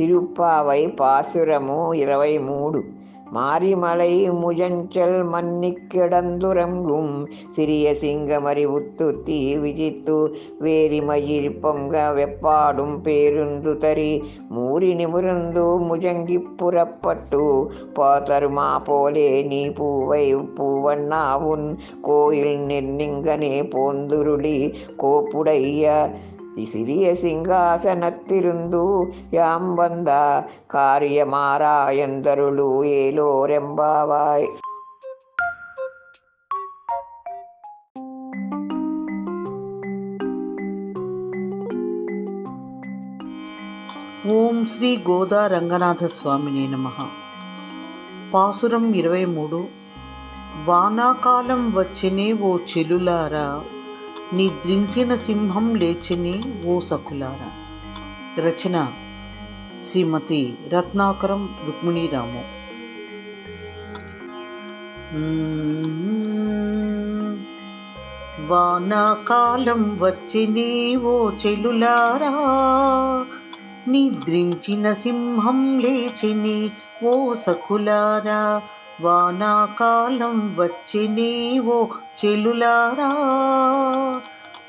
திருப்பாவை பாசுரமு இரவை மூடு. மாரிமலை முஜஞ்சல் மன்னிக்கிடந்துறங்கும் சிறிய சிங்கமறிவுத்து தீ விஜித்து வேரிமயிர் பொங்க வெப்பாடும் பேருந்து தரி. மூறி நிமிருந்து முஜங்கி புறப்பட்டு பாதருமா போலே நீ பூவை பூவண்ணா உன். கோயில் நிர்ணிங்கனே போந்துருளி கோப்புடைய சிறிய சிங்காசனத்திருந்து யாம் வந்த காரியமாராயந்தருளு ஏலோரெம்பாவாய் ఓం శ్రీ గోదా రంగనాథ స్వామిని నమ పాసురం ఇరవై మూడు వానాకాలం వచ్చినే ఓ చెలులారా నిద్రించిన సింహం లేచిని ఓ సకులారా? రచన శ్రీమతి రత్నాకరం రుక్మిణీరాము. వానాకాలం వచ్చినే ఓ చెలులారా? నిద్రించిన సింహం లేచిని ఓ సకులారా? వానాకాలం వచ్చినేవో ఓ చెలులారా?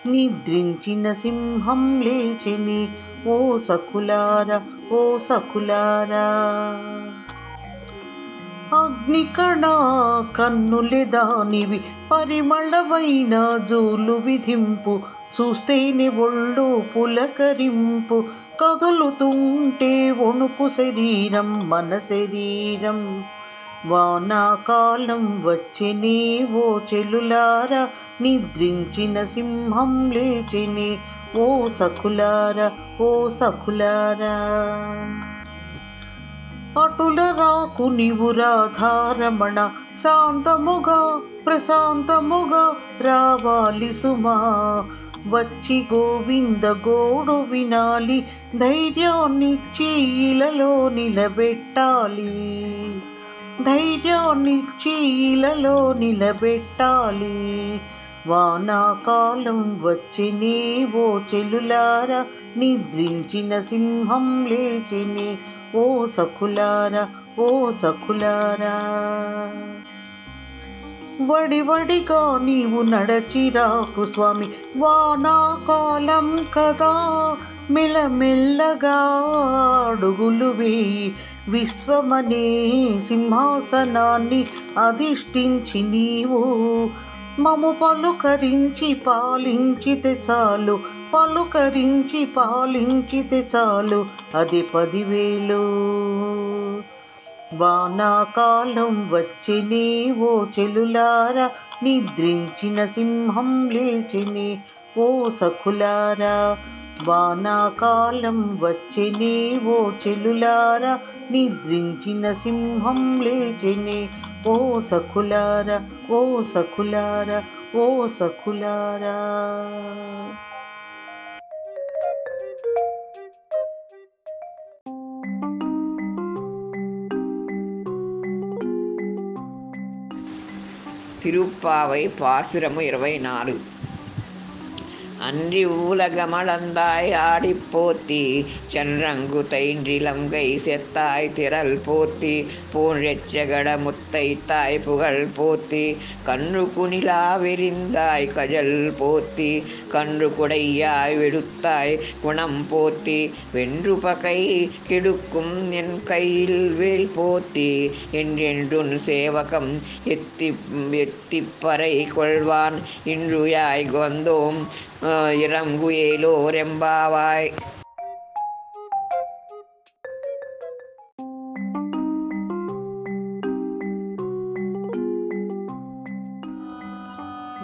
నిద్రించిన సింహం లేచిని ఓ సకులారా ఓ సకులారా? అగ్నికణ కన్నులే దానివి పరిమళమైన జోలు విధింపు చూస్తేనే ఒళ్ళు పులకరింపు కదులుతుంటే వణుకు శరీరం మన శరీరం. వానాకాలం వచ్చినే ఓ చెలులారా నిద్రించిన సింహం లేచిని ఓ సకులారా ఓ సకులారా అటుల రాకు నీవు రాధారమణ శాంతముగా ప్రశాంతముగా రావాలి సుమా. వచ్చి గోవింద గోడు వినాలి ధైర్యాన్ని ఇలలో నిలబెట్టాలి. ధైర్యాన్నిచ్చి ఇలలో నిలబెట్టాలి. వానాకాలం వచ్చినే ఓ చెలులారా నిద్రించిన సింహం లేచిని ఓ సకులారా ఓ వడి వడిగా నీవు నడచిరాకు స్వామి. వానాకాలం కదా మెల్లమెల్లగా అడుగులు వేయి విశ్వమనే సింహాసనాన్ని అధిష్ఠించి నీవు. మము పలుకరించి పాలించితే చాలు పలుకరించి పాలించితే చాలు అది పదివేలు. వానాకాలం వచ్చినే ఓ చెలులారా నిద్రించిన సింహం లేచిని ఓ సఖులారా. వానాకాలం వచ్చినే ఓ చెలులారా నిద్రించిన సింహం లేచిని ఓ సఖులారా ఓ సఖులారా ఓ సఖులారా. తిరుప్పావై పాసురము ఇరవై నాలుగు. அன்றி உலகமளந்தாய் ஆடிப்போத்தி சென்றங்கு தைன்றிலங்கை செத்தாய் திரள் போத்தி பூன்றெச்சகட முத்தை தாய் புகழ் போத்தி கன்று குணிலா விரிந்தாய் கஜல் போத்தி கன்று குடையாய் வெடுத்தாய் குணம் போத்தி வென்று பகை கெடுக்கும் என் கையில் வேல் போத்தி என்றென்றுன் சேவகம் எத்தி எத்திப்பறை கொள்வான் இன்று யாய் வந்தோம் இறங்குயேலோ ரெம்பாவாய்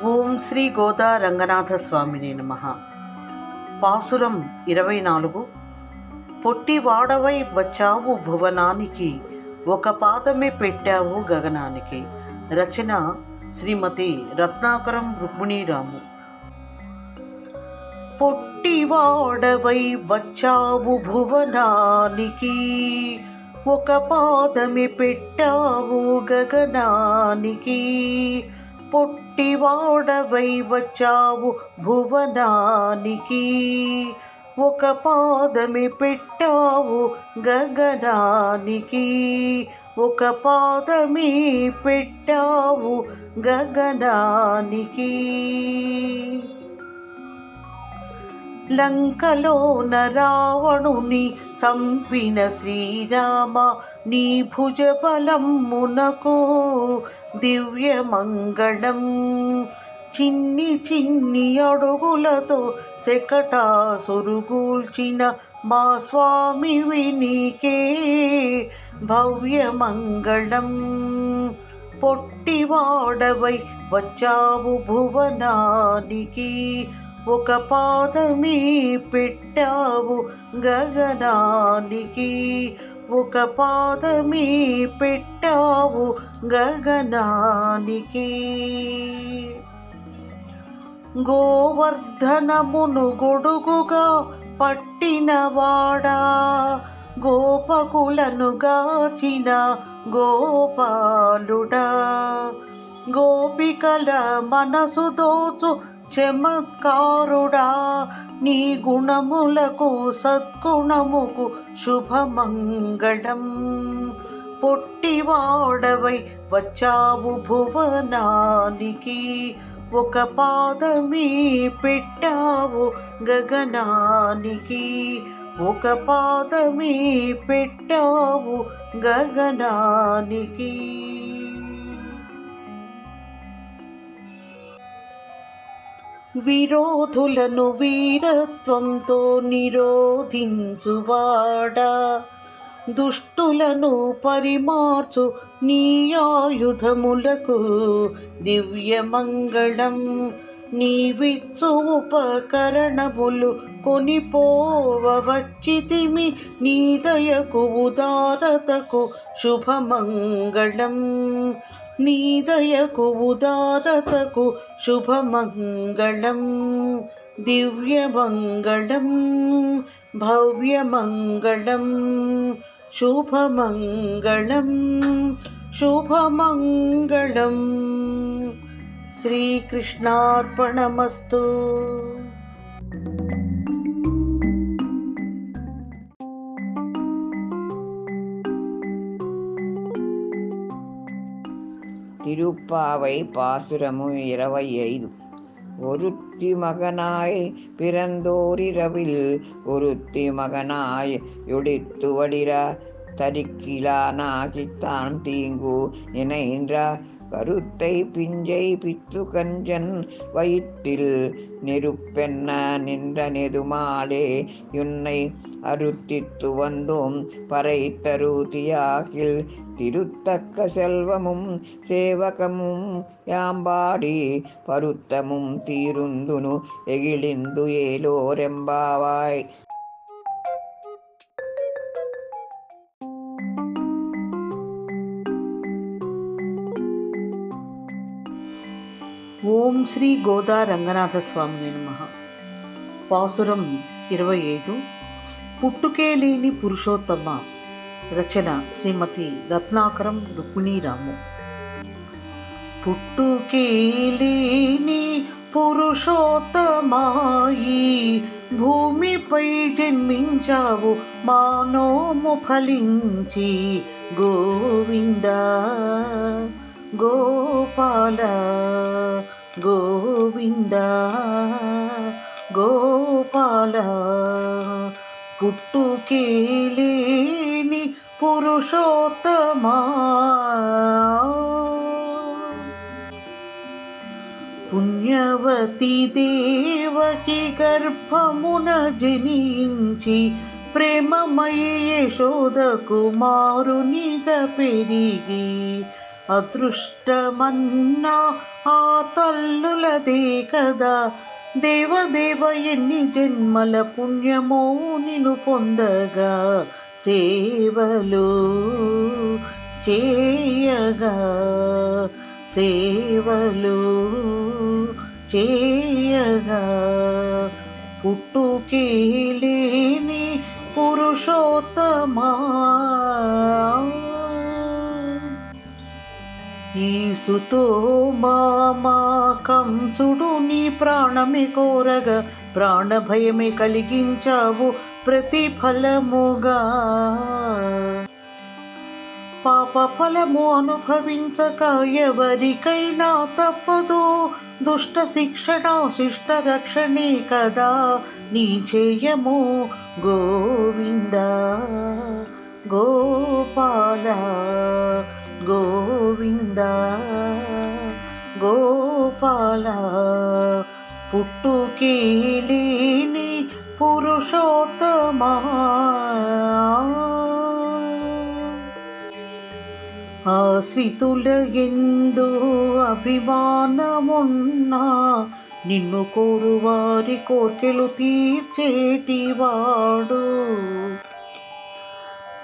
ఓం శ్రీ గోదా రంగనాథ స్వామిని నమ పాసురం ఇరవై నాలుగు పొట్టివాడవై వచ్చావు భువనానికి ఒక పాదమే పెట్టావు గగనానికి రచన శ్రీమతి రత్నాకరం రుక్మిణీరాము పొట్టివాడవై వచ్చావు భువనానికి. ఒక పాదమి పెట్టావు గగనానికి. పొట్టివాడవై వచ్చావు భువనానికి. ఒక పాదమి పెట్టావు గగనానికి. ఒక పాదమి పెట్టావు గగనానికి. లంకలోన రావణుని చంపిన శ్రీరామ నీ భుజబలమునకు దివ్యమంగళం. చిన్ని చిన్ని అడుగులతో శకటాసురుగూల్చిన మా స్వామి వినికే భవ్యమంగళం. పొట్టివాడవై వచ్చావు భువనానికి ఒక పాదమి పెట్టావు గగనానికి. ఒక పాదమి పెట్టావు గగనానికి. గోవర్ధనమును గొడుగుగా పట్టినవాడా గోపకులను గాచిన గోపాలుడా? గోపికల మనసు దోచు చమత్కారుడా నీ గుణములకు సద్గుణముకు శుభమంగళం. పొట్టివాడవై వచ్చావు భువనానికి ఒక పాదమి పెట్టావు గగనానికి. ఒక పాదమి పెట్టావు గగనానికి. విరోధులను వీరత్వంతో నిరోధించువాడా? దుష్టులను పరిమార్చు నీ ఆయుధములకు దివ్యమంగళం. నీవిచ్చు ఉపకరణములు కొనిపోవచ్చితిమి నీ దయకు ఉదారతకు శుభమంగళం. నీ దయకు ఉదారతకు శుభమంగళం దివ్యమంగళం భవ్యమంగళం శుభమంగళం శుభమంగళం శ్రీకృష్ణార్పణమస్తు திருப்பாவை பாசுரமு இரவை எய்து ஒருத்தி மகனாய் பிறந்தோரிரவில் ஒருத்தி மகனாய் யுடித்து வடிர தரிக்கிலானாகித்தான் தீங்கு நினைன்ற கருத்தை பிஞ்சை பித்து கஞ்சன் வயிற்றில் நெருப்பென்ன நின்ற நெதுமாலே யுன்னை அருத்தித்து வந்தோம் பறை தருதியாகில் திருத்தக்க செல்வமும் சேவகமும் యాంబాడి పరుత్తముం తీరుందును ఎగిలిందు ఏలోరెంబావాయ్ ఓం శ్రీ గోదా రంగనాథ స్వామి నమ పాసురం ఇరవై ఐదు పుట్టుకే లేని పురుషోత్తమ రచన శ్రీమతి రత్నాకరం రుక్మిణీరాము. పుట్టుకేలేని పురుషోత్తమాయి భూమిపై జన్మించావు మానోము ఫలించి. గోవింద గోపాల గోవింద గోపాల పుట్టుకీలిని పురుషోత్తమా? పుణ్యవతి దేవకి గర్భమున జనించి ప్రేమమయ యశోద కుమారునిగా పెరిగి అదృష్టమన్నా ఆ తల్లులదే కదా. దేవదేవ ఎన్ని జన్మల పుణ్యమో నిను పొందగా సేవలు చేయగా సేవలు చేయగా. పుట్టుకే లేని పురుషోత్తమా ఈసుతో మామా కంసుడు నీ ప్రాణమే కోరగా ప్రాణభయమే కలిగించావు ప్రతిఫలముగా. పాప ఫలము అనుభవించక ఎవరికైనా తప్పదు దుష్ట శిక్షణ శిష్ట రక్షణే కదా నీ చేయము గోవింద గోపాల గోవింద గోపాల పుట్టుకీలిని పురుషోత్తమా? ఆశ్రితుల ఎందు అభిమానమున్నా నిన్ను కోరువారి కోర్కెలు తీర్చేటివాడు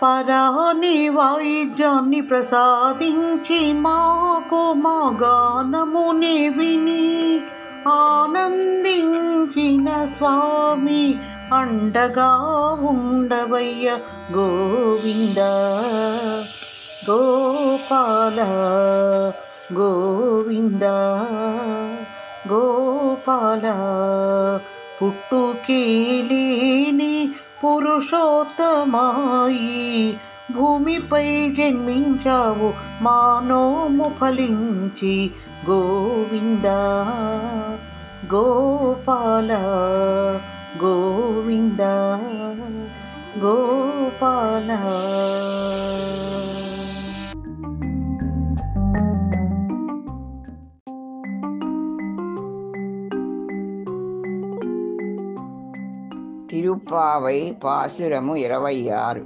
పరాని వాయిద్యాన్ని ప్రసాదించి మాకు మా గానముని విని ఆనందించిన స్వామి అండగా ఉండవయ్య గోవింద. గోపాల గోవింద గోపాల పుట్టుకీలిని పురుషోత్తమాయి భూమిపై జన్మించావు మానోము ఫలించి. గోవింద గోపాల గోవింద గోపాల. பாவை பாசுரமு இருபை ஆறு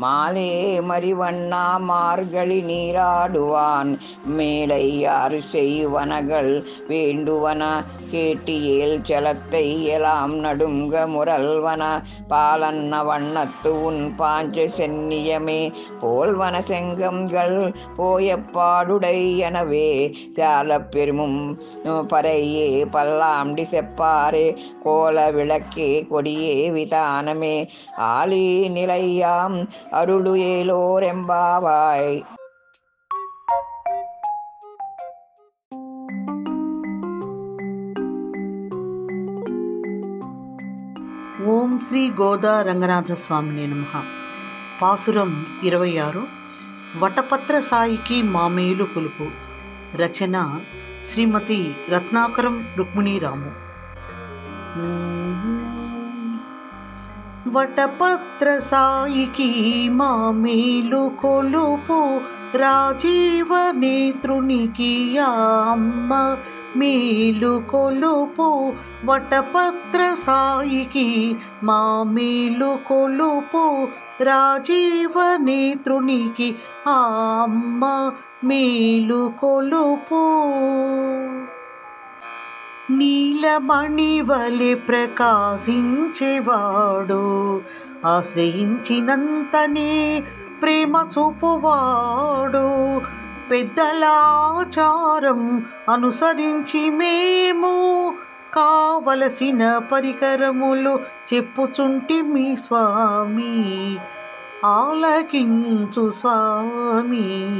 மாலே மறிவண்ணா மார்கழி நீராடுவான். மேலையாறு செய்வனகள் வேண்டுவன. கேட்டியேல் செலத்தை எலாம் நடுங்க முரல்வன. பாலன்ன வண்ணத்து உன் பாஞ்ச சென்னியமே போல்வன செங்கம்கள் போய பாடுடை எனவே சேல பெருமும் பறையே பல்லாம்டி செப்பாரே கோல விளக்கே கொடியே விதானமே ஆலி நிலையாம் அருளு శ్రీ గోదా రంగనాథ స్వామిని నమ. పాసురం ఇరవై ఆరు వటపత్ర సాయికి మామేలు కొలుపు. రచన శ్రీమతి రత్నాకరం రుక్మిణీరాము. వటపత్ర సాయికి మామేలు కొలుపు. రాజీవ నేత్రునికి అమ్మ మేలు కొలుపు. వటపత్ర సాయికి మామేలు కొలుపు. రాజీవ నేత్రునికి అమ్మ మేలు కొలుపు. నీలమణి వలె ప్రకాశించేవాడు. ఆశ్రయించినంతనే ప్రేమ చూపువాడు. పెద్దలాచారం అనుసరించి మేము కావలసిన పరికరములు చెప్పుచుంటి మీ స్వామి. ఆలకించు స్వామి.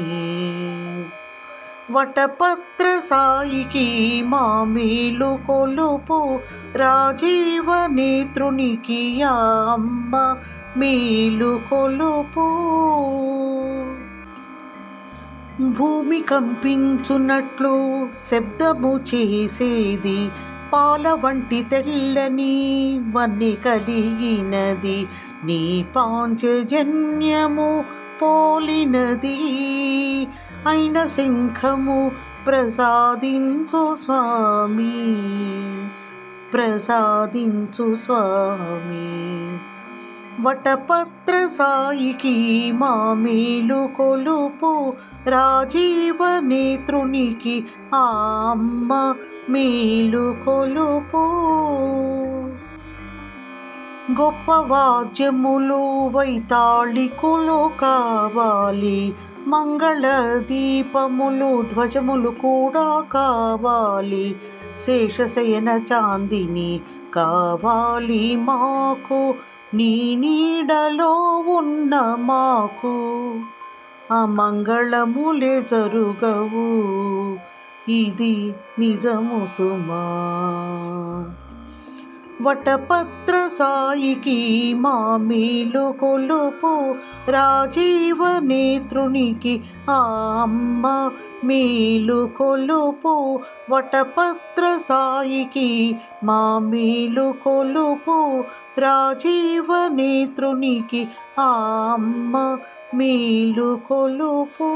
వటపత్ర సాయికి మామీలు కొలుపు. రాజీవ నేత్రునికి అమ్మ మీలు కొలుపు. భూమి కంపించున్నట్లు శబ్దము చేసేది పాల వంటి తెల్లని వన్ని కలిగినది. నీ పాంచజన్యము పోలినది. అయిన శంఖము ప్రసాదించు స్వామి. ప్రసాదించు స్వామి. వటపత్ర సాయికి మామేలు కొలుపు రాజీవ నేత్రునికి ఆ అమ్మ మేలు కొలుపు. గొప్ప వాద్యములు వైతాళికులు కావాలి మంగళ దీపములు ధ్వజములు కూడా కావాలి శేషశయన చాందిని కావాలి మాకు. నీ నీడలో ఉన్న మాకు అమంగళములే జరుగవు. ఇది నిజము సుమా. వటపత్ర సాయికి మామీలు కొలుపు. రాజీవ నేత్రునికి ఆ అమ్మ మేలు కొలుపు. వటపత్ర సాయికి మామీలు కొలుపు. రాజీవ నేత్రునికి ఆ అమ్మ మేలు కొలుపు.